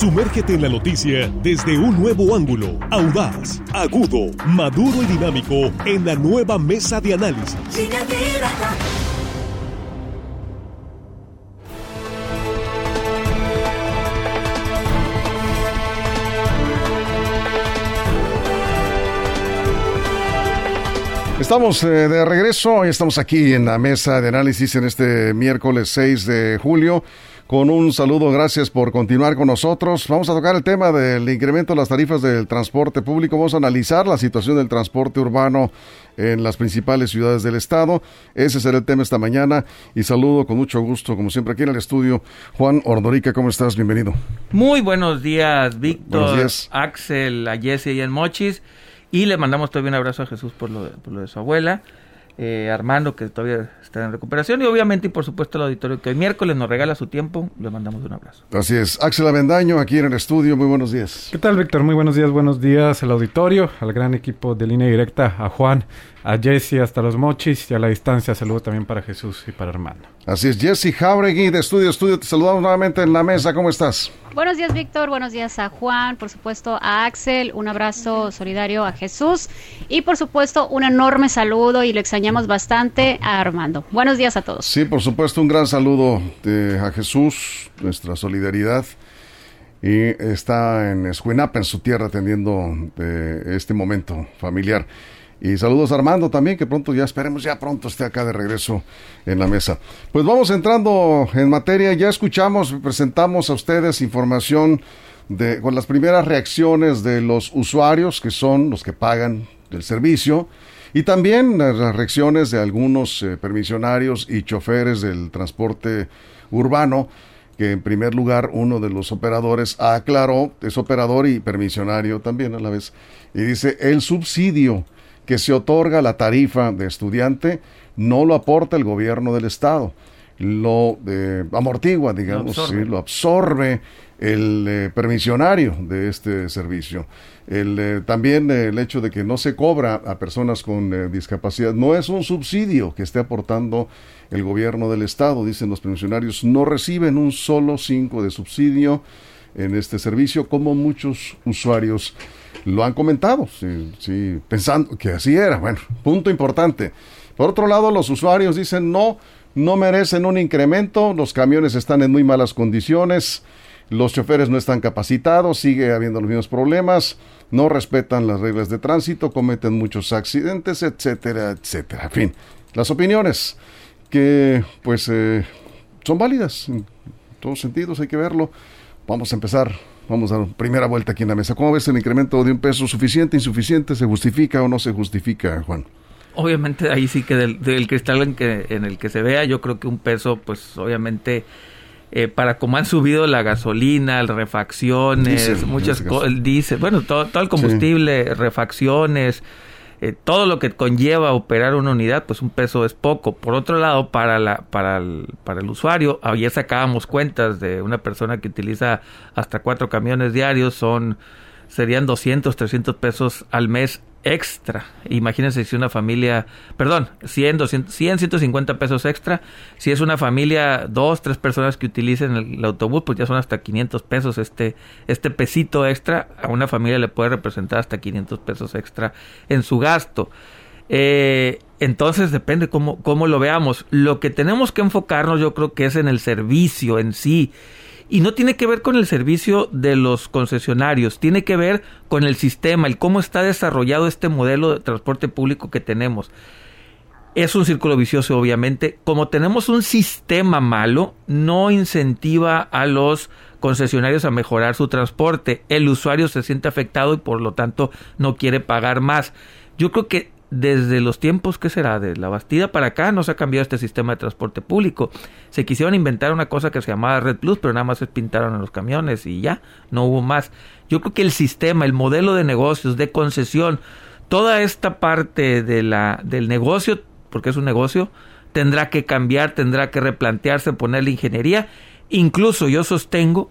Sumérgete en la noticia desde un nuevo ángulo, audaz, agudo, maduro y dinámico en la nueva mesa de análisis. Estamos eh, de regreso estamos aquí en la mesa de análisis en este miércoles 6 de julio con un saludo, gracias por continuar con nosotros. Vamos a tocar el tema del incremento de las tarifas del transporte público. Vamos a analizar la situación del transporte urbano en las principales ciudades del estado. Ese será el tema esta mañana y saludo con mucho gusto, como siempre, aquí en el estudio. Juan Ordorica, ¿cómo estás? Bienvenido. Muy buenos días, Víctor. Axel, a Jesse y el Mochis. Y le mandamos todavía un abrazo a Jesús por lo de, por lo de su abuela. Eh, Armando, que todavía está en recuperación, y obviamente, y por supuesto, el auditorio que el miércoles nos regala su tiempo, le mandamos un abrazo. Así es. Axel Avendaño, aquí en el estudio, muy buenos días. ¿Qué tal, Víctor? Muy buenos días, buenos días al auditorio, al gran equipo de línea directa, a Juan, a Jesse hasta los mochis y a la distancia saludo también para Jesús y para Armando. Así es, Jesse Jauregui de Estudio Estudio, te saludamos nuevamente en la mesa, ¿cómo estás? Buenos días Víctor, buenos días a Juan, por supuesto a Axel, un abrazo solidario a Jesús y por supuesto un enorme saludo y lo extrañamos bastante a Armando. Buenos días a todos. Sí, por supuesto un gran saludo de, a Jesús, nuestra solidaridad y está en Escuinapa, en su tierra, atendiendo de este momento familiar. Y saludos a Armando también, que pronto ya esperemos, ya pronto esté acá de regreso en la mesa. Pues vamos entrando en materia, ya escuchamos, presentamos a ustedes información de, con las primeras reacciones de los usuarios, que son los que pagan el servicio, y también las reacciones de algunos eh, permisionarios y choferes del transporte urbano, que en primer lugar uno de los operadores aclaró, es operador y permisionario también a la vez, y dice el subsidio que se otorga la tarifa de estudiante no lo aporta el gobierno del estado, lo eh, amortigua, digamos, lo absorbe, lo absorbe el eh, permisionario de este servicio. El, eh, también el hecho de que no se cobra a personas con discapacidad no es un subsidio que esté aportando el gobierno del estado, dicen los permisionarios, no reciben un solo cinco de subsidio en este servicio como muchos usuarios lo han comentado, sí, pensando que así era. Bueno, punto importante. Por otro lado, los usuarios dicen no, no merecen un incremento, los camiones están en muy malas condiciones, los choferes no están capacitados, sigue habiendo los mismos problemas, no respetan las reglas de tránsito, cometen muchos accidentes, etcétera, etcétera. En fin, las opiniones que pues eh, son válidas en todos sentidos, hay que verlo. Vamos a empezar Vamos a dar primera vuelta aquí en la mesa. ¿Cómo ves el incremento de un peso? ¿Suficiente, insuficiente? ¿Se justifica o no se justifica, Juan? Obviamente ahí sí que del, cristal en, que, en el que se vea, yo creo que un peso, pues obviamente... Eh, para como han subido la gasolina, las refacciones, muchas cosas, el diésel, bueno, todo, todo el combustible, refacciones, eh, todo lo que conlleva operar una unidad, pues un peso es poco. Por otro lado, para, la, para, el, para el usuario, ayer sacábamos cuentas de una persona que utiliza hasta cuatro camiones diarios, son serían 200, 300 pesos al mes extra. Imagínense si una familia, perdón, 100, 200, 100, 150 pesos extra. Si es una familia, dos, tres personas que utilicen el, autobús, pues ya son hasta 500 pesos. Este, este pesito extra a una familia le puede representar hasta 500 pesos extra en su gasto. Eh, entonces depende cómo, cómo lo veamos. Lo que tenemos que enfocarnos yo creo que es en el servicio en sí y no tiene que ver con el servicio de los concesionarios, tiene que ver con el sistema, el cómo está desarrollado este modelo de transporte público que tenemos. Es un círculo vicioso, obviamente. Como tenemos un sistema malo, no incentiva a los concesionarios a mejorar su transporte. El usuario se siente afectado y por lo tanto no quiere pagar más. Yo creo que desde los tiempos que será de la Bastida para acá no se ha cambiado este sistema de transporte público. Se quisieron inventar una cosa que se llamaba Red Plus, pero nada más se pintaron en los camiones y ya, no hubo más. Yo creo que el sistema, el modelo de negocios, de concesión, toda esta parte de la del negocio, porque es un negocio, tendrá que cambiar, tendrá que replantearse, ponerle ingeniería. Incluso yo sostengo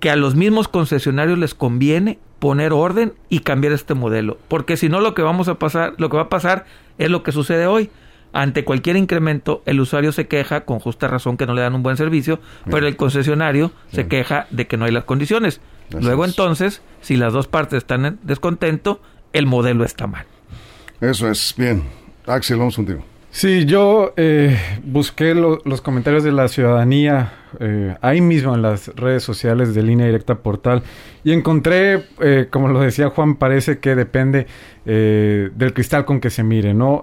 que a los mismos concesionarios les conviene poner orden y cambiar este modelo, porque si no lo que vamos a pasar, lo que va a pasar es lo que sucede hoy. Ante cualquier incremento, el usuario se queja con justa razón que no le dan un buen servicio, pero el concesionario se queja de que no hay las condiciones. Luego entonces, si las dos partes están en descontento, el modelo está mal. Eso es, bien. Axel, vamos contigo. Sí, yo eh, busqué los comentarios de la ciudadanía eh, ahí mismo en las redes sociales de Línea Directa Portal y encontré, eh, como lo decía Juan, parece que depende eh, del cristal con que se mire, ¿no?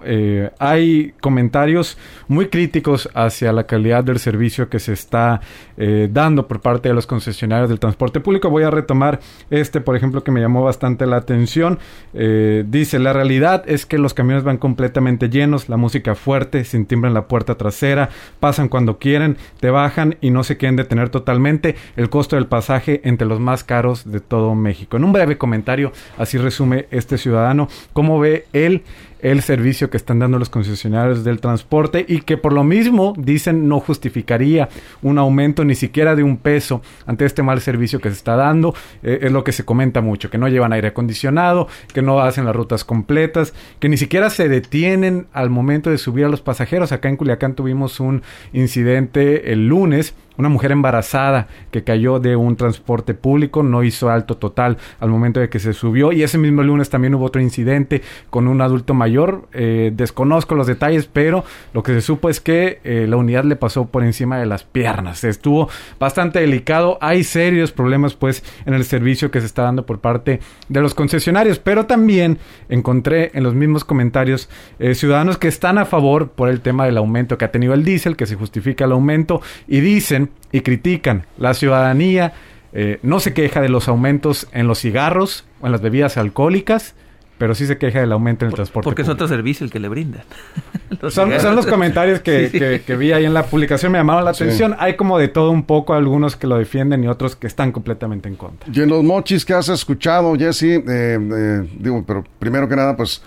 hay comentarios muy críticos hacia la calidad del servicio que se está dando por parte de los concesionarios del transporte público. Voy a retomar este, por ejemplo, que me llamó bastante la atención. dice, la realidad es que los camiones van completamente llenos, la música fuerte, sin timbre en la puerta trasera, pasan cuando quieren, te bajan y no se quieren detener totalmente. El costo del pasaje entre los más caros de todo México. En un breve comentario, así resume este ciudadano cómo ve él el servicio que están dando los concesionarios del transporte y que por lo mismo dicen no justificaría un aumento ni siquiera de un peso ante este mal servicio que se está dando. Eh, es lo que se comenta mucho, que no llevan aire acondicionado, que no hacen las rutas completas, que ni siquiera se detienen al momento de subir a los pasajeros. Acá en Culiacán tuvimos un incidente el lunes una mujer embarazada que cayó de un transporte público, no hizo alto total al momento de que se subió y ese mismo lunes también hubo otro incidente con un adulto mayor, eh, desconozco los detalles, pero lo que se supo es que eh, la unidad le pasó por encima de las piernas, estuvo bastante delicado, hay serios problemas pues en el servicio que se está dando por parte de los concesionarios, pero también encontré en los mismos comentarios eh, ciudadanos que están a favor por el tema del aumento que ha tenido el diésel, que se justifica el aumento y dicen y critican. La ciudadanía eh, no se queja de los aumentos en los cigarros o en las bebidas alcohólicas, pero sí se queja del aumento en el transporte. Porque es otro servicio el que le brindan. son, los comentarios que, vi ahí en la publicación, me llamaron la atención. Hay como de todo un poco, algunos que lo defienden y otros que están completamente en contra. Y en los mochis que has escuchado, Jesse, eh, eh, digo, pero primero que nada, pues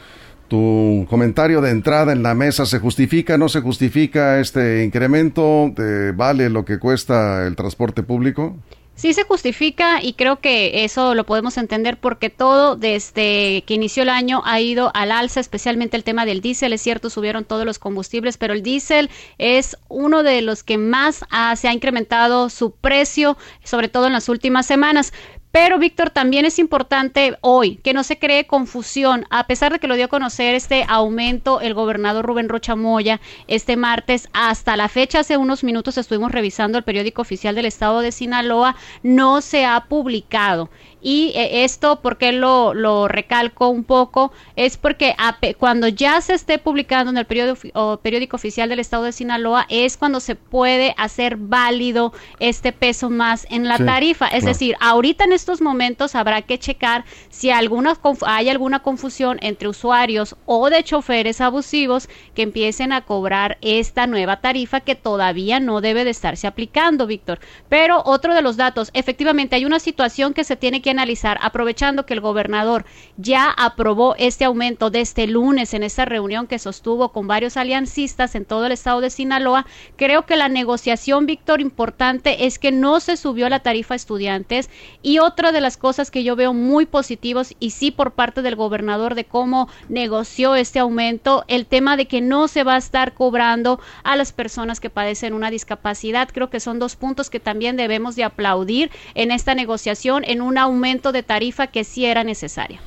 tu comentario de entrada en la mesa, ¿se justifica, no se justifica este incremento? ¿Vale lo que cuesta el transporte público? Sí se justifica y creo que eso lo podemos entender porque todo desde que inició el año ha ido al alza, especialmente el tema del diésel. Es cierto, subieron todos los combustibles, pero el diésel es uno de los que más se ha incrementado su precio, sobre todo en las últimas semanas. Pero, Víctor, también es importante hoy que no se cree confusión, a pesar de que lo dio a conocer este aumento el gobernador Rubén Rocha Moya este martes. Hasta la fecha, hace unos minutos estuvimos revisando el periódico oficial del estado de Sinaloa, no se ha publicado. Y eh, esto, porque lo, lo recalco un poco, es porque cuando ya se esté publicando en el periódico, periódico oficial del estado de Sinaloa, es cuando se puede hacer válido este peso más en la tarifa. Es decir, ahorita en estos momentos habrá que checar si alguna, hay alguna confusión entre usuarios o de choferes abusivos que empiecen a cobrar esta nueva tarifa que todavía no debe de estarse aplicando, Víctor. Pero otro de los datos, efectivamente hay una situación que se tiene que analizar, aprovechando que el gobernador ya aprobó este aumento de este lunes en esta reunión que sostuvo con varios aliancistas en todo el estado de Sinaloa, creo que la negociación, Víctor, importante es que no se subió la tarifa a estudiantes y otra de las cosas que yo veo muy positivos y sí por parte del gobernador de cómo negoció este aumento, el tema de que no se va a estar cobrando a las personas que padecen una discapacidad. Creo que son dos puntos que también debemos de aplaudir en esta negociación en un aumento aumento de tarifa que sí era necesario.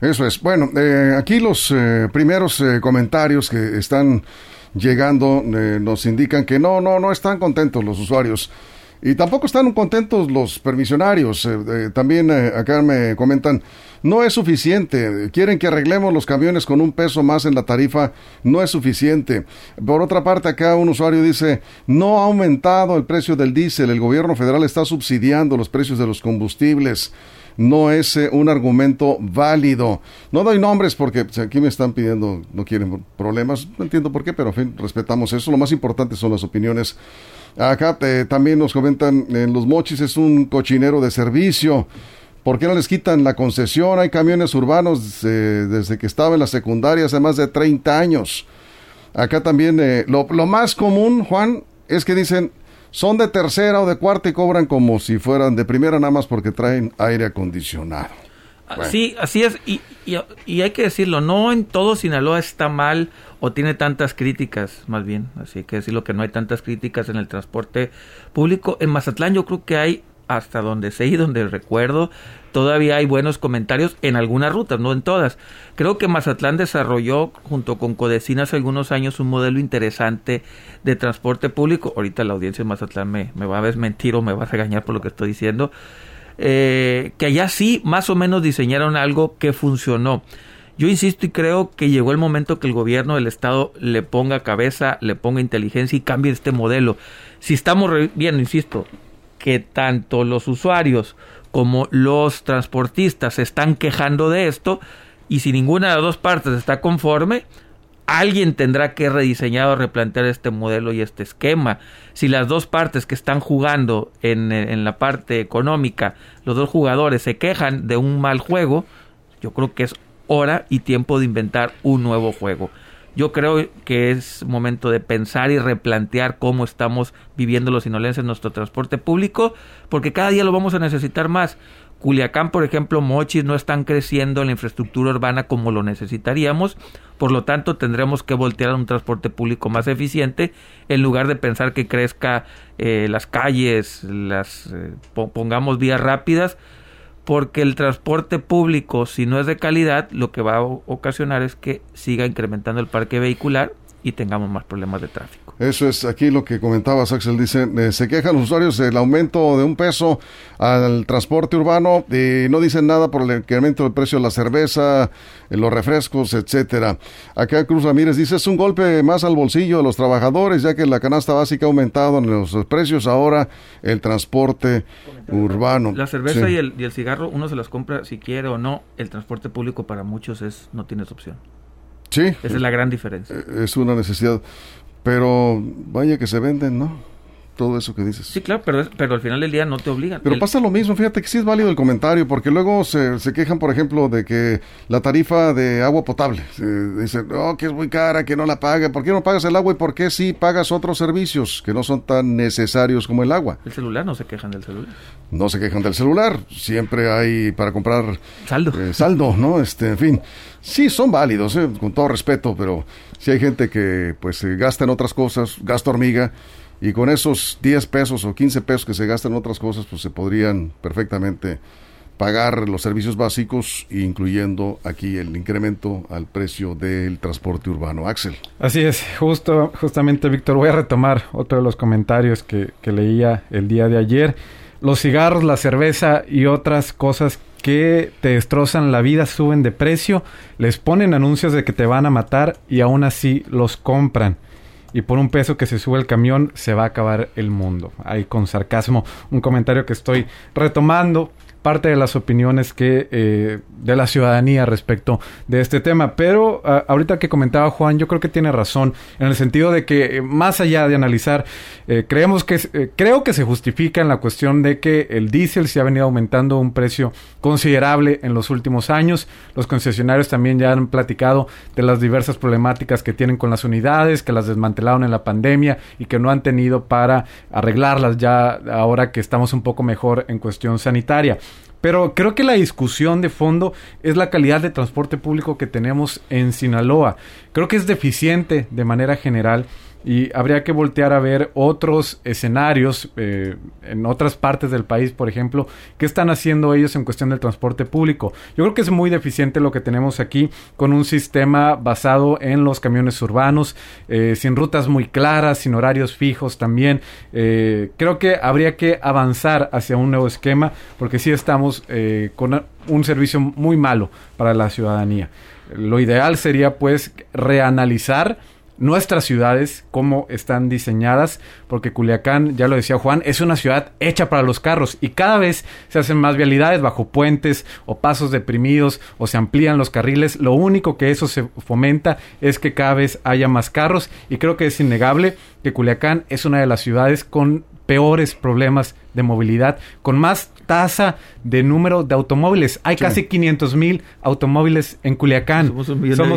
Eso es. Bueno, eh, aquí los eh, primeros eh, comentarios que están llegando nos indican que no, no, no están contentos los usuarios. Y tampoco están contentos los permisionarios. también acá me comentan, no es suficiente. Quieren que arreglemos los camiones con un peso más en la tarifa. No es suficiente. Por otra parte, acá un usuario dice, no ha aumentado el precio del diésel. El gobierno federal está subsidiando los precios de los combustibles no es eh, un argumento válido. No doy nombres porque aquí me están pidiendo, no quieren problemas, no entiendo por qué, pero en fin, respetamos eso. Lo más importante son las opiniones. Acá eh, también nos comentan, en los mochis es un cochinero de servicio. ¿Por qué no les quitan la concesión? Hay camiones urbanos eh, desde que estaba en la secundaria hace más de 30 años. Acá también lo, lo más común, Juan, es que dicen, son de tercera o de cuarta y cobran como si fueran de primera nada más porque traen aire acondicionado. Ah, sí, así es. Y, y, hay que decirlo, no en todo Sinaloa está mal o tiene tantas críticas, más bien. Así que decirlo que no hay tantas críticas en el transporte público. En Mazatlán yo creo que hay hasta donde sé y donde recuerdo, todavía hay buenos comentarios en algunas rutas, no en todas. Creo que Mazatlán desarrolló junto con Codecina hace algunos años un modelo interesante de transporte público. Ahorita la audiencia de Mazatlán me, me va a desmentir o me va a regañar por lo que estoy diciendo. Eh, que allá sí más o menos diseñaron algo que funcionó. Yo insisto y creo que llegó el momento que el gobierno del estado le ponga cabeza, le ponga inteligencia y cambie este modelo. Si estamos viendo, insisto, que tanto los usuarios como los transportistas se están quejando de esto y si ninguna de las dos partes está conforme, alguien tendrá que rediseñar o replantear este modelo y este esquema. Si las dos partes que están jugando en, en la parte económica, los dos jugadores se quejan de un mal juego, yo creo que es hora y tiempo de inventar un nuevo juego. Yo creo que es momento de pensar y replantear cómo estamos viviendo los sinolenses en nuestro transporte público, porque cada día lo vamos a necesitar más. Culiacán, por ejemplo, Mochis no están creciendo en la infraestructura urbana como lo necesitaríamos, por lo tanto tendremos que voltear a un transporte público más eficiente en lugar de pensar que crezca eh, las calles, las eh, pongamos vías rápidas, porque el transporte público, si no es de calidad, lo que va a ocasionar es que siga incrementando el parque vehicular y tengamos más problemas de tráfico. Eso es aquí lo que comentabas, Axel. Dice, eh, se quejan los usuarios del aumento de un peso al transporte urbano y no dicen nada por el incremento del precio de la cerveza, eh, los refrescos, etcétera. Acá Cruz Ramírez dice, es un golpe más al bolsillo de los trabajadores, ya que la canasta básica ha aumentado en los precios, ahora el transporte urbano. La cerveza y, el, y el cigarro, uno se las compra si quiere o no, el transporte público para muchos es no tienes opción. Sí. Esa es la gran diferencia. Eh, es una necesidad. Pero vaya que se venden, ¿no? Todo eso que dices. Sí, claro, pero, pero al final del día no te obligan. Pero pasa lo mismo, fíjate que sí es válido el comentario, porque luego se, se quejan, por ejemplo, de que la tarifa de agua potable, dicen, oh, que es muy cara, que no la paga, ¿por qué no pagas el agua y por qué sí pagas otros servicios que no son tan necesarios como el agua? El celular, no se quejan del celular. No se quejan del celular, siempre hay para comprar saldo, eh, saldo, ¿no? Este, en fin, sí son válidos, eh, con todo respeto, pero si hay gente que pues gasta en otras cosas, gasta hormiga, y con esos 10 pesos o 15 pesos que se gastan en otras cosas, pues se podrían perfectamente pagar los servicios básicos, incluyendo aquí el incremento al precio del transporte urbano. Axel. Así es, justo, justamente, Víctor, voy a retomar otro de los comentarios que, que leía el día de ayer. Los cigarros, la cerveza y otras cosas que te destrozan la vida suben de precio, les ponen anuncios de que te van a matar y aún así los compran y por un peso que se sube el camión se va a acabar el mundo. Hay con sarcasmo un comentario que estoy retomando parte de las opiniones que eh, de la ciudadanía respecto de este tema. Pero ahorita que comentaba Juan, yo creo que tiene razón en el sentido de que eh, más allá de analizar, eh, creemos que creo que se justifica en la cuestión de que el diésel se ha venido aumentando un precio considerable en los últimos años. Los concesionarios también ya han platicado de las diversas problemáticas que tienen con las unidades, que las desmantelaron en la pandemia y que no han tenido para arreglarlas ya ahora que estamos un poco mejor en cuestión sanitaria. Pero creo que la discusión de fondo es la calidad de transporte público que tenemos en Sinaloa. Creo que es deficiente de manera general y habría que voltear a ver otros escenarios eh, en otras partes del país, por ejemplo, qué están haciendo ellos en cuestión del transporte público. Yo creo que es muy deficiente lo que tenemos aquí con un sistema basado en los camiones urbanos, eh, sin rutas muy claras, sin horarios fijos también. Eh, creo que habría que avanzar hacia un nuevo esquema porque sí estamos con un servicio muy malo para la ciudadanía. Lo ideal sería pues reanalizar nuestras ciudades, cómo están diseñadas, porque Culiacán, ya lo decía Juan, es una ciudad hecha para los carros y cada vez se hacen más vialidades bajo puentes o pasos deprimidos o se amplían los carriles. Lo único que eso se fomenta es que cada vez haya más carros y creo que es innegable que Culiacán es una de las ciudades con peores problemas de movilidad, con más tasa de número de automóviles. Hay casi 500 mil automóviles en Culiacán. Somos,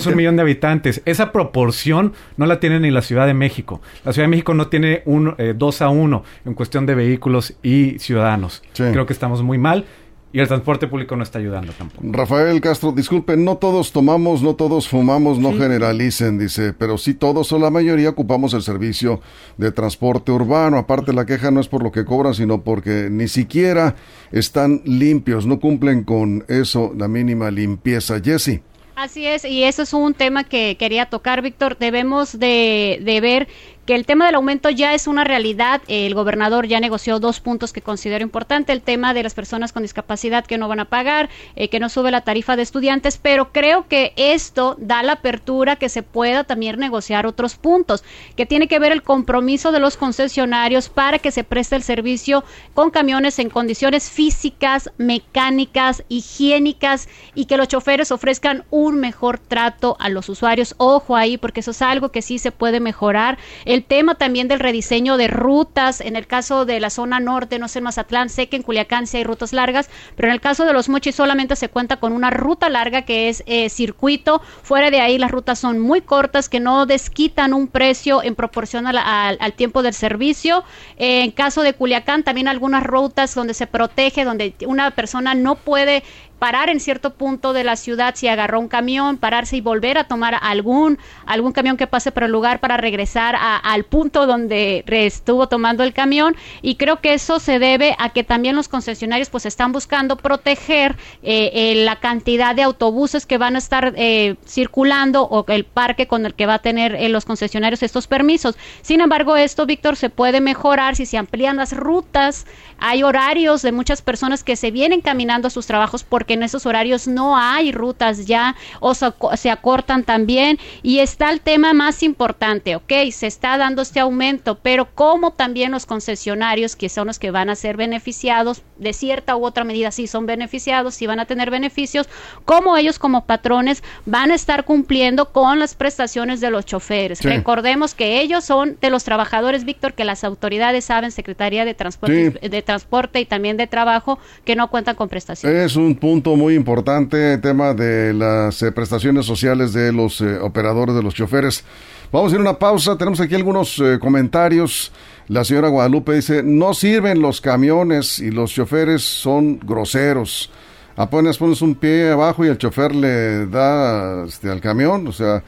un millón, de habitantes. Esa proporción no la tiene ni la Ciudad de México. La Ciudad de México no tiene un, eh, dos a uno en cuestión de vehículos y ciudadanos. Creo que estamos muy mal. Y el transporte público no está ayudando tampoco. Rafael Castro, disculpen, no todos tomamos, no todos fumamos, no generalicen, dice, pero sí todos o la mayoría ocupamos el servicio de transporte urbano. Aparte, la queja no es por lo que cobran, sino porque ni siquiera están limpios, no cumplen con eso, la mínima limpieza. Jesse. Así es, y eso es un tema que quería tocar, Víctor. Debemos de, de ver que el tema del aumento ya es una realidad. El gobernador ya negoció dos puntos que considero importante. El tema de las personas con discapacidad que no van a pagar, eh, que no sube la tarifa de estudiantes, pero creo que esto da la apertura que se pueda también negociar otros puntos, que tiene que ver el compromiso de los concesionarios para que se preste el servicio con camiones en condiciones físicas, mecánicas, higiénicas y que los choferes ofrezcan un mejor trato a los usuarios. Ojo ahí, porque eso es algo que sí se puede mejorar. Tema también del rediseño de rutas, en el caso de la zona norte, no sé, en Mazatlán, sé que en Culiacán sí hay rutas largas, pero en el caso de los Mochis solamente se cuenta con una ruta larga que es eh, circuito. Fuera de ahí las rutas son muy cortas que no desquitan un precio en proporción al, tiempo del servicio. en caso de Culiacán también algunas rutas donde se protege, donde una persona no puede parar en cierto punto de la ciudad si agarró un camión, pararse y volver a tomar algún, algún camión que pase por el lugar para regresar al punto donde estuvo tomando el camión y creo que eso se debe a que también los concesionarios pues están buscando proteger eh, eh, la cantidad de autobuses que van a estar eh, circulando o el parque con el que va a tener los concesionarios estos permisos. Sin embargo, esto, Víctor, se puede mejorar si se amplían las rutas. Hay horarios de muchas personas que se vienen caminando a sus trabajos por que en esos horarios no hay rutas ya o se acortan también. Y está el tema más importante, ok, se está dando este aumento, pero como también los concesionarios, que son los que van a ser beneficiados de cierta u otra medida, sí son beneficiados, sí van a tener beneficios, como ellos como patrones van a estar cumpliendo con las prestaciones de los choferes. Recordemos que ellos son de los trabajadores, Víctor, que las autoridades saben, Secretaría de Transporte, de Transporte y también de Trabajo, que no cuentan con prestaciones. Es un punto punto muy importante, tema de las eh, prestaciones sociales de los eh, operadores, de los choferes. Vamos a ir a una pausa, tenemos aquí algunos eh, comentarios. La señora Guadalupe dice, no sirven los camiones y los choferes son groseros. Apenas pones un pie abajo y el chofer le da este, al camión, o sea,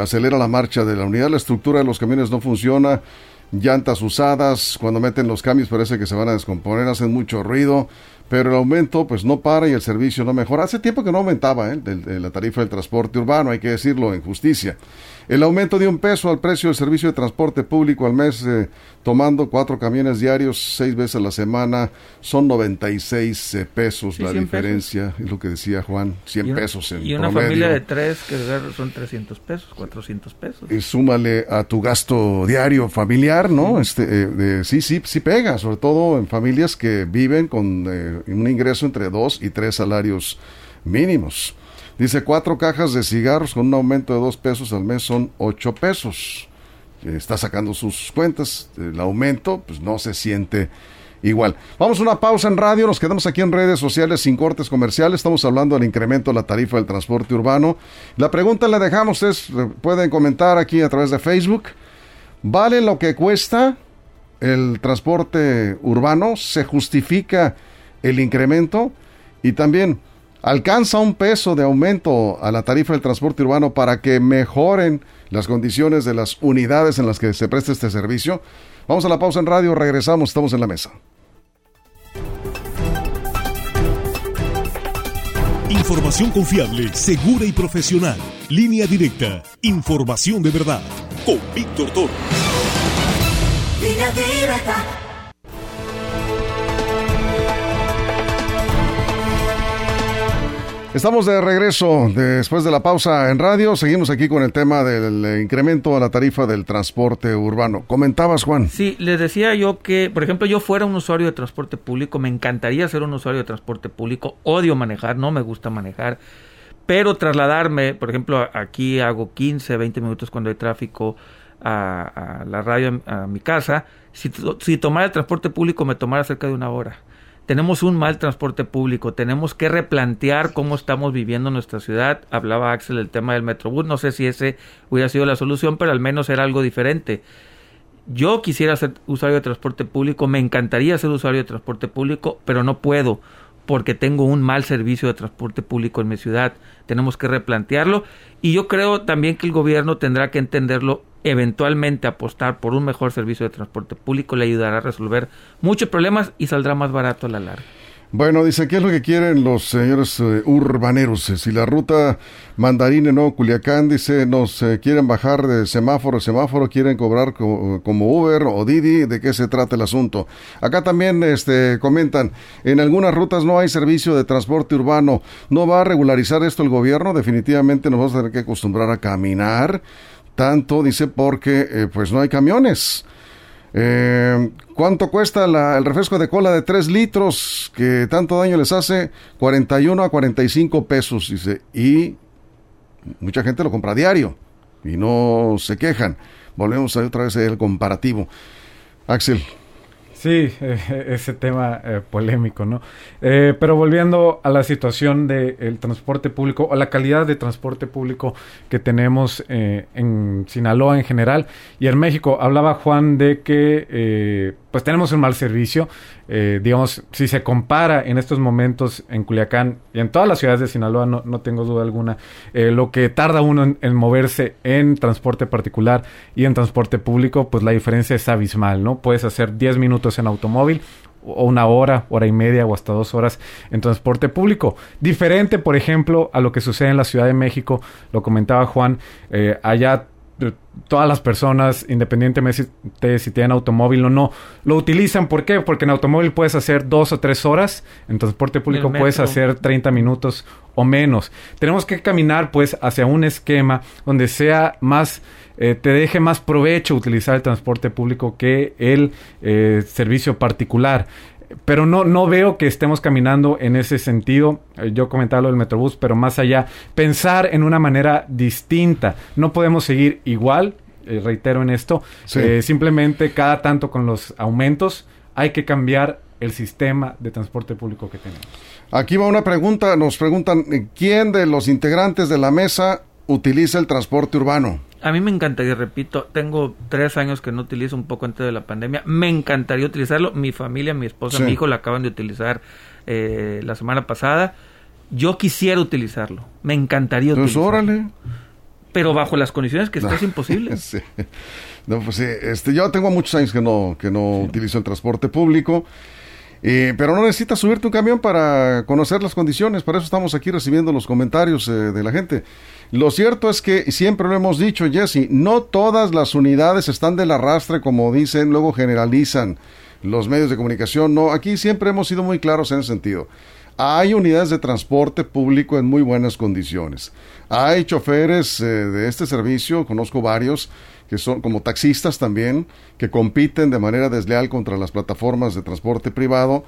acelera la marcha de la unidad, la estructura de los camiones no funciona, llantas usadas, cuando meten los cambios parece que se van a descomponer, hacen mucho ruido pero el aumento pues no para y el servicio no mejora. Hace tiempo que no aumentaba ¿eh? la tarifa del transporte urbano, hay que decirlo en justicia. El aumento de un peso al precio del servicio de transporte público al mes, eh, tomando cuatro camiones diarios seis veces a la semana, son 96 eh, pesos la diferencia, es lo que decía Juan, 100 pesos en Y una familia de tres que son 300 pesos, 400 pesos. Y súmale a tu gasto diario familiar, ¿no? Este, eh, sí, sí, sí pega, sobre todo en familias que viven con un ingreso entre dos y tres salarios mínimos. Dice, cuatro cajas de cigarros con un aumento de dos pesos al mes son ocho pesos. Está sacando sus cuentas. El aumento, pues no se siente igual. Vamos a una pausa en radio, nos quedamos aquí en redes sociales sin cortes comerciales, estamos hablando del incremento de la tarifa del transporte urbano. La pregunta le dejamos es, pueden comentar aquí a través de Facebook, ¿vale lo que cuesta el transporte urbano? ¿Se justifica el incremento? Y también, alcanza un peso de aumento a la tarifa del transporte urbano para que mejoren las condiciones de las unidades en las que se presta este servicio. Vamos a la pausa en radio, regresamos, estamos en la mesa. Información confiable, segura y profesional. Línea directa. Información de verdad. Con Víctor Toro. Línea directa. Estamos de regreso después de la pausa en radio. Seguimos aquí con el tema del incremento a la tarifa del transporte urbano. ¿Comentabas, Juan? Sí, les decía yo que, por ejemplo, yo fuera un usuario de transporte público, me encantaría ser un usuario de transporte público. Odio manejar, no me gusta manejar. Pero trasladarme, por ejemplo, aquí hago 15, 20 minutos cuando hay tráfico a, la radio, a mi casa. Si, si tomara el transporte público me tomara cerca de una hora tenemos un mal transporte público, tenemos que replantear cómo estamos viviendo nuestra ciudad. Hablaba Axel del tema del Metrobús, no sé si ese hubiera sido la solución, pero al menos era algo diferente. Yo quisiera ser usuario de transporte público, me encantaría ser usuario de transporte público, pero no puedo porque tengo un mal servicio de transporte público en mi ciudad. Tenemos que replantearlo y yo creo también que el gobierno tendrá que entenderlo eventualmente apostar por un mejor servicio de transporte público le ayudará a resolver muchos problemas y saldrá más barato a la larga. Bueno, dice, ¿qué es lo que quieren los señores eh, urbaneros? Si la ruta Mandarine, no, Culiacán, dice, nos eh, quieren bajar de semáforo a semáforo, quieren cobrar como Uber o Didi, ¿de qué se trata el asunto? Acá también este, comentan, en algunas rutas no hay servicio de transporte urbano, ¿no va a regularizar esto el gobierno? Definitivamente nos vamos a tener que acostumbrar a caminar, tanto, dice, porque eh, pues no hay camiones. Eh, ¿Cuánto cuesta el refresco de cola de 3 litros que tanto daño les hace? 41 a 45 pesos, dice. Y mucha gente lo compra a diario y no se quejan. Volvemos a otra vez el comparativo. Axel. Sí, ese tema eh, polémico, ¿no? Eh, pero volviendo a la situación del transporte público o la calidad de transporte público que tenemos eh, en Sinaloa en general y en México, hablaba Juan de que pues tenemos un mal servicio. Eh, digamos, si se compara en estos momentos en Culiacán y en todas las ciudades de Sinaloa, no, no tengo duda alguna, eh, lo que tarda uno en, moverse en transporte particular y en transporte público, pues la diferencia es abismal, ¿no? Puedes hacer 10 minutos en automóvil o una hora, hora y media o hasta dos horas en transporte público. Diferente, por ejemplo, a lo que sucede en la Ciudad de México, lo comentaba Juan, eh, allá todas las personas, independientemente si tienen automóvil o no, lo utilizan. ¿Por qué? Porque en automóvil puedes hacer dos o tres horas, en transporte público puedes hacer 30 minutos o menos. Tenemos que caminar pues hacia un esquema donde sea más, eh, te deje más provecho utilizar el transporte público que el eh, servicio particular pero no, no veo que estemos caminando en ese sentido. Eh, yo comentaba lo del Metrobús, pero más allá, pensar en una manera distinta. No podemos seguir igual, eh, reitero en esto, eh, simplemente cada tanto con los aumentos hay que cambiar el sistema de transporte público que tenemos. Aquí va una pregunta, nos preguntan, ¿quién de los integrantes de la mesa utiliza el transporte urbano? A mí me encantaría, repito, tengo tres años que no utilizo un poco antes de la pandemia. Me encantaría utilizarlo. Mi familia, mi esposa, mi hijo lo acaban de utilizar eh, la semana pasada. Yo quisiera utilizarlo. Me encantaría pues utilizarlo. órale. Pero bajo las condiciones que está es imposible. No, pues sí, este, yo tengo muchos años que no, que no utilizo el transporte público. Pero no necesitas subirte un camión para conocer las condiciones, para eso estamos aquí recibiendo los comentarios eh, de la gente. Lo cierto es que siempre lo hemos dicho, Jesse, no todas las unidades están del arrastre, como dicen, luego generalizan los medios de comunicación. No, aquí siempre hemos sido muy claros en ese sentido. Hay unidades de transporte público en muy buenas condiciones. Hay choferes eh, de este servicio, conozco varios, que son como taxistas también, que compiten de manera desleal contra las plataformas de transporte privado,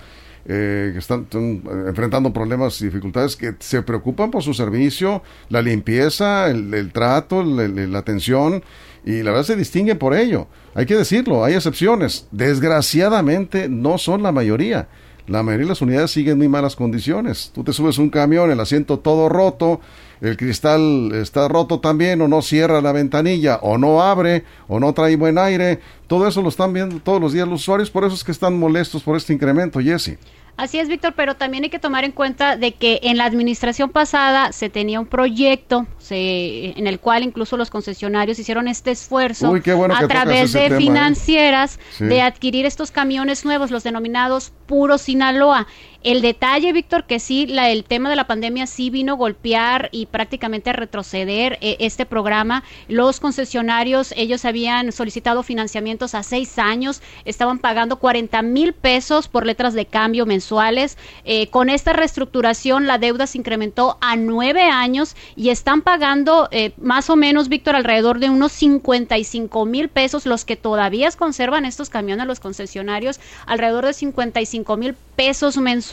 eh, que están, eh, enfrentando problemas y dificultades, que se preocupan por su servicio, la limpieza, el, trato, la atención, y la verdad se distinguen por ello. Hay que decirlo, hay excepciones. Desgraciadamente no son la mayoría. La mayoría de las unidades siguen en muy malas condiciones. Tú te subes un camión, el asiento todo roto, el cristal está roto también o no cierra la ventanilla o no abre o no trae buen aire. Todo eso lo están viendo todos los días los usuarios, por eso es que están molestos por este incremento, Jesse. Así es, Víctor, pero también hay que tomar en cuenta de que en la administración pasada se tenía un proyecto en el cual incluso los concesionarios hicieron este esfuerzo a través de ¿eh? financieras de adquirir estos camiones nuevos, los denominados Puro Sinaloa. El detalle, Víctor, que sí, la, el tema de la pandemia sí vino a golpear y prácticamente a retroceder eh, este programa. Los concesionarios, ellos habían solicitado financiamientos a seis años, estaban pagando 40 mil pesos por letras de cambio mensuales. Eh, con esta reestructuración, la deuda se incrementó a nueve años y están pagando eh, más o menos, Víctor, alrededor de unos 55 mil pesos, los que todavía conservan estos camiones, los concesionarios, alrededor de 55 mil pesos mensuales.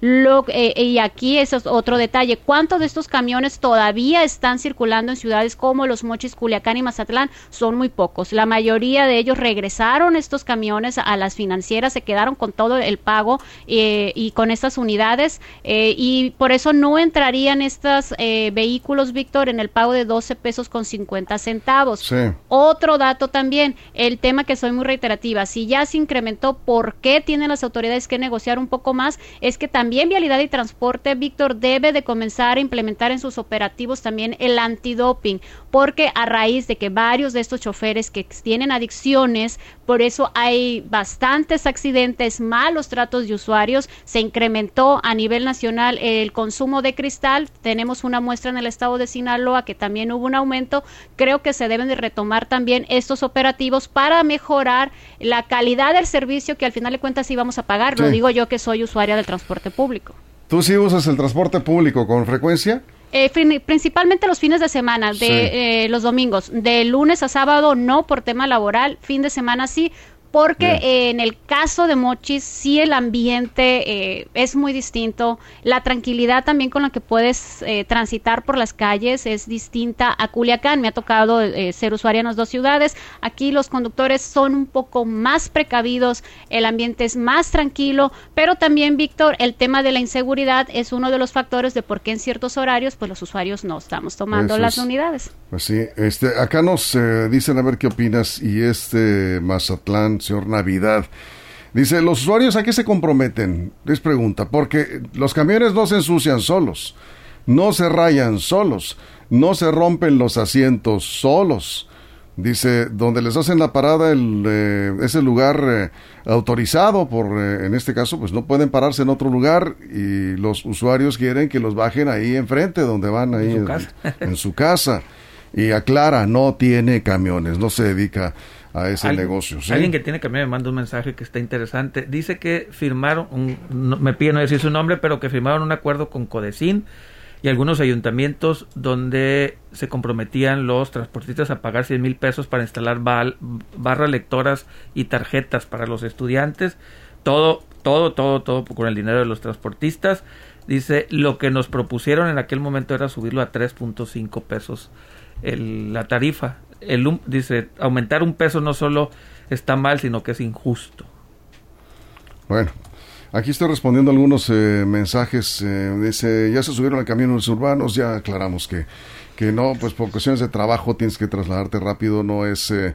Lo, eh, y aquí es otro detalle. ¿Cuántos de estos camiones todavía están circulando en ciudades como Los Mochis, Culiacán y Mazatlán? Son muy pocos. La mayoría de ellos regresaron estos camiones a las financieras, se quedaron con todo el pago eh, y con estas unidades eh, y por eso no entrarían estos vehículos, Víctor, en el pago de 12 pesos con 50 centavos. Otro dato también, el tema que soy muy reiterativa, si ya se incrementó, ¿por qué tienen las autoridades que negociar un poco más, es que también Vialidad y Transporte, Víctor, debe de comenzar a implementar en sus operativos también el antidoping, porque a raíz de que varios de estos choferes que tienen adicciones, por eso hay bastantes accidentes, malos tratos de usuarios, se incrementó a nivel nacional el consumo de cristal, tenemos una muestra en el estado de Sinaloa que también hubo un aumento, creo que se deben de retomar también estos operativos para mejorar la calidad del servicio que al final de cuentas íbamos a pagar, lo digo yo que soy del transporte público. ¿Tú sí usas el transporte público con frecuencia? Eh, principalmente los fines de semana, de eh, los domingos, de lunes a sábado no por tema laboral, fin de semana sí, porque en el caso de Mochis sí el ambiente eh, es muy distinto, la tranquilidad también con la que puedes eh, transitar por las calles es distinta a Culiacán, me ha tocado eh, ser usuaria en las dos ciudades, aquí los conductores son un poco más precavidos, el ambiente es más tranquilo, pero también Víctor, el tema de la inseguridad es uno de los factores de por qué en ciertos horarios pues los usuarios no estamos tomando las unidades. Pues sí, este, acá nos dicen a ver qué opinas y este Mazatlán señor Navidad. Dice, ¿los usuarios a qué se comprometen? Les pregunta, porque los camiones no se ensucian solos, no se rayan solos, no se rompen los asientos solos. Dice, donde les hacen la parada el, eh, ese lugar eh, autorizado por, eh, en este caso, pues no pueden pararse en otro lugar y los usuarios quieren que los bajen ahí enfrente, donde van ahí en su casa. Y aclara, no tiene camiones, no se dedica a ese negocio. Alguien que tiene que me manda un mensaje que está interesante. Dice que firmaron, me pide no decir su nombre, pero que firmaron un acuerdo con Codecin y algunos ayuntamientos donde se comprometían los transportistas a pagar 100 mil pesos para instalar barras lectoras y tarjetas para los estudiantes. Todo, todo, todo, todo con el dinero de los transportistas. Dice, lo que nos propusieron en aquel momento era subirlo a 3.5 pesos el, la tarifa el, dice, aumentar un peso no solo está mal, sino que es injusto. Bueno, aquí estoy respondiendo algunos eh, mensajes. Eh, dice, ya se subieron al camiones urbanos, ya aclaramos que, que no, pues por cuestiones de trabajo tienes que trasladarte rápido, no es... Eh,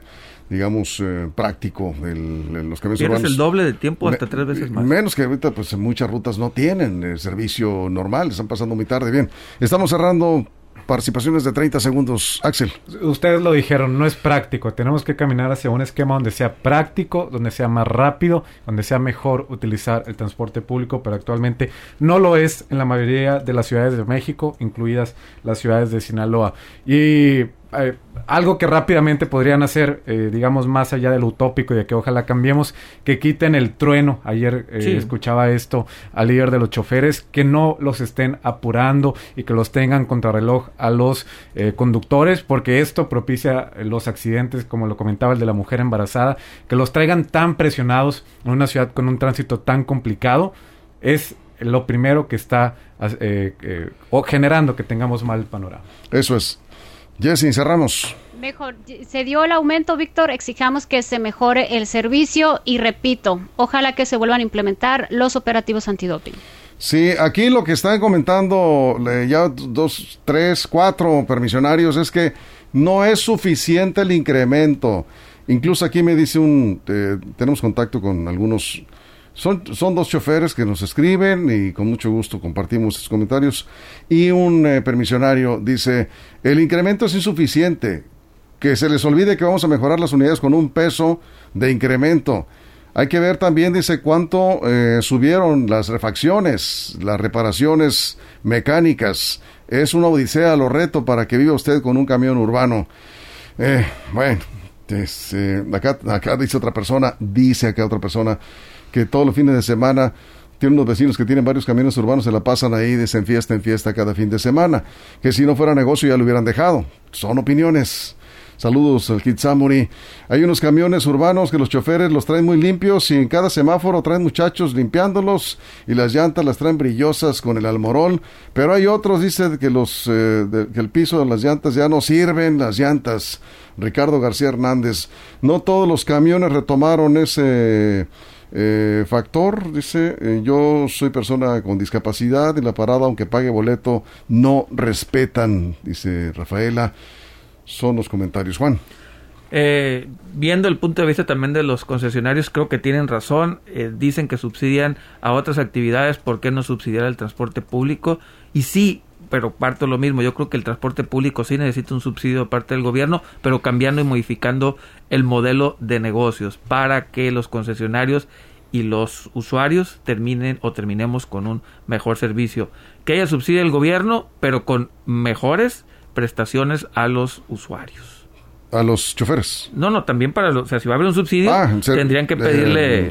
digamos, práctico el, los camiones urbanos. el doble de tiempo, hasta tres veces más. Menos que ahorita, pues muchas rutas no tienen el servicio normal, están pasando muy tarde. Bien, estamos cerrando participaciones de 30 segundos. Axel. Ustedes lo dijeron, no es práctico. Tenemos que caminar hacia un esquema donde sea práctico, donde sea más rápido, donde sea mejor utilizar el transporte público, pero actualmente no lo es en la mayoría de las ciudades de México, incluidas las ciudades de Sinaloa. Y eh, algo que rápidamente podrían hacer, eh, digamos, más allá del utópico y de que ojalá cambiemos, que quiten el trueno. Ayer eh, escuchaba esto al líder de los choferes, que no los estén apurando y que los tengan contrarreloj a los conductores, porque esto propicia los accidentes, como lo comentaba el de la mujer embarazada, que los traigan tan presionados en una ciudad con un tránsito tan complicado, es lo primero que está generando que tengamos mal panorama. Eso es. Jessy, cerramos. Mejor, se dio el aumento, Víctor, exijamos que se mejore el servicio y repito, ojalá que se vuelvan a implementar los operativos antidoping. Sí, aquí lo que están comentando ya dos, tres, cuatro permisionarios es que no es suficiente el incremento. Incluso aquí me dice un, eh, tenemos contacto con algunos son, son dos choferes que nos escriben y con mucho gusto compartimos sus comentarios. Y un eh, permisionario dice, el incremento es insuficiente, que se les olvide que vamos a mejorar las unidades con un peso de incremento. Hay que ver también, dice, cuánto eh, subieron las refacciones, las reparaciones mecánicas. Es una odisea lo reto para que viva usted con un camión urbano. Eh, bueno, acá, acá dice otra persona, dice acá otra persona, que todos los fines de semana tiene unos vecinos que tienen varios camiones urbanos, se la pasan ahí de en fiesta en fiesta cada fin de semana, que si no fuera negocio ya lo hubieran dejado. Son opiniones. Saludos al Kitsamuri. Hay unos camiones urbanos que los choferes los traen muy limpios y en cada semáforo traen muchachos limpiándolos y las llantas las traen brillosas con el almorol. Pero hay otros, dice que, los, eh, que el piso de las llantas ya no sirven, las llantas. Ricardo García Hernández. No todos los camiones retomaron ese eh, factor, dice, eh, yo soy persona con discapacidad y la parada, aunque pague boleto, no respetan, dice Rafaela. Son los comentarios. Juan. Eh, viendo el punto de vista también de los concesionarios, creo que tienen razón. Eh, dicen que subsidian a otras actividades, ¿por qué no subsidiar el transporte público? Y sí, pero parto lo mismo. Yo creo que el transporte público sí necesita un subsidio de parte del gobierno, pero cambiando y modificando el modelo de negocios para que los concesionarios y los usuarios terminen o terminemos con un mejor servicio. Que haya subsidio del gobierno, pero con mejores prestaciones a los usuarios a los choferes. No, no, también para los, o sea, si va a haber un subsidio, ah, tendrían que pedirle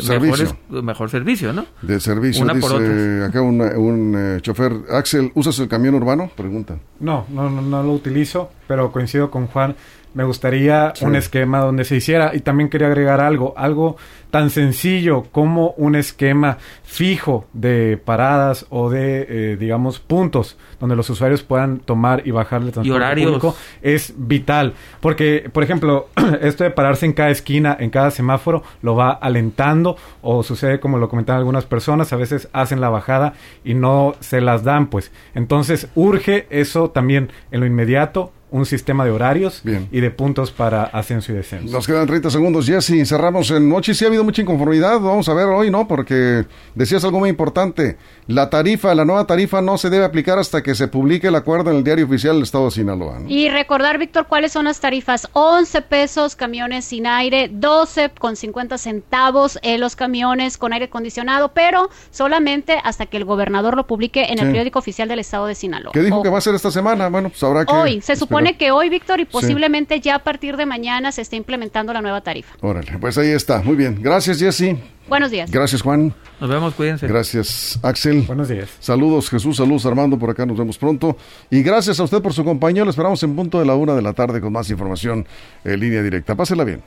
mejor servicio, ¿no? De servicio, Una dice acá un, eh, chofer. Axel, ¿usas el camión urbano? Pregunta. No, no, no, no lo utilizo, pero coincido con Juan me gustaría un esquema donde se hiciera y también quería agregar algo, algo tan sencillo como un esquema fijo de paradas o de, eh, digamos, puntos donde los usuarios puedan tomar y bajar el transporte público es vital. Porque, por ejemplo, esto de pararse en cada esquina, en cada semáforo, lo va alentando o sucede como lo comentaban algunas personas, a veces hacen la bajada y no se las dan, pues. Entonces, urge eso también en lo inmediato un sistema de horarios y de puntos para ascenso y descenso. Nos quedan 30 segundos, Jesse. Cerramos en noche. Sí ha habido mucha inconformidad. Vamos a ver hoy, ¿no? Porque decías algo muy importante. La tarifa, la nueva tarifa no se debe aplicar hasta que se publique el acuerdo en el diario oficial del Estado de Sinaloa. Y recordar, Víctor, cuáles son las tarifas. 11 pesos camiones sin aire, 12 con 50 centavos en los camiones con aire acondicionado, pero solamente hasta que el gobernador lo publique en el periódico oficial del Estado de Sinaloa. ¿Qué dijo que va a ser esta semana? Bueno, pues habrá que... Hoy, se supone supone que hoy, Víctor, y posiblemente ya a partir de mañana se esté implementando la nueva tarifa. Órale, pues ahí está. Muy bien. Gracias, Jessy. Buenos días. Gracias, Juan. Nos vemos, cuídense. Gracias, Axel. Buenos días. Saludos, Jesús. Saludos, Armando. Por acá nos vemos pronto. Y gracias a usted por su compañía. Lo esperamos en punto de la una de la tarde con más información en línea directa. Pásela bien.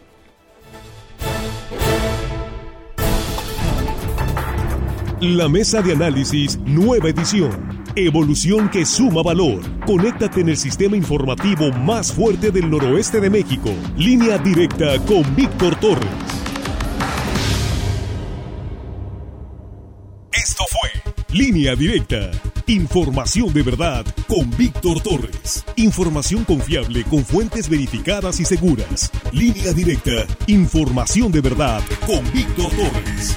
La mesa de análisis, nueva edición. Evolución que suma valor. Conéctate en el sistema informativo más fuerte del noroeste de México. Línea directa con Víctor Torres. Esto fue Línea Directa. Información de verdad con Víctor Torres. Información confiable con fuentes verificadas y seguras. Línea Directa. Información de verdad con Víctor Torres.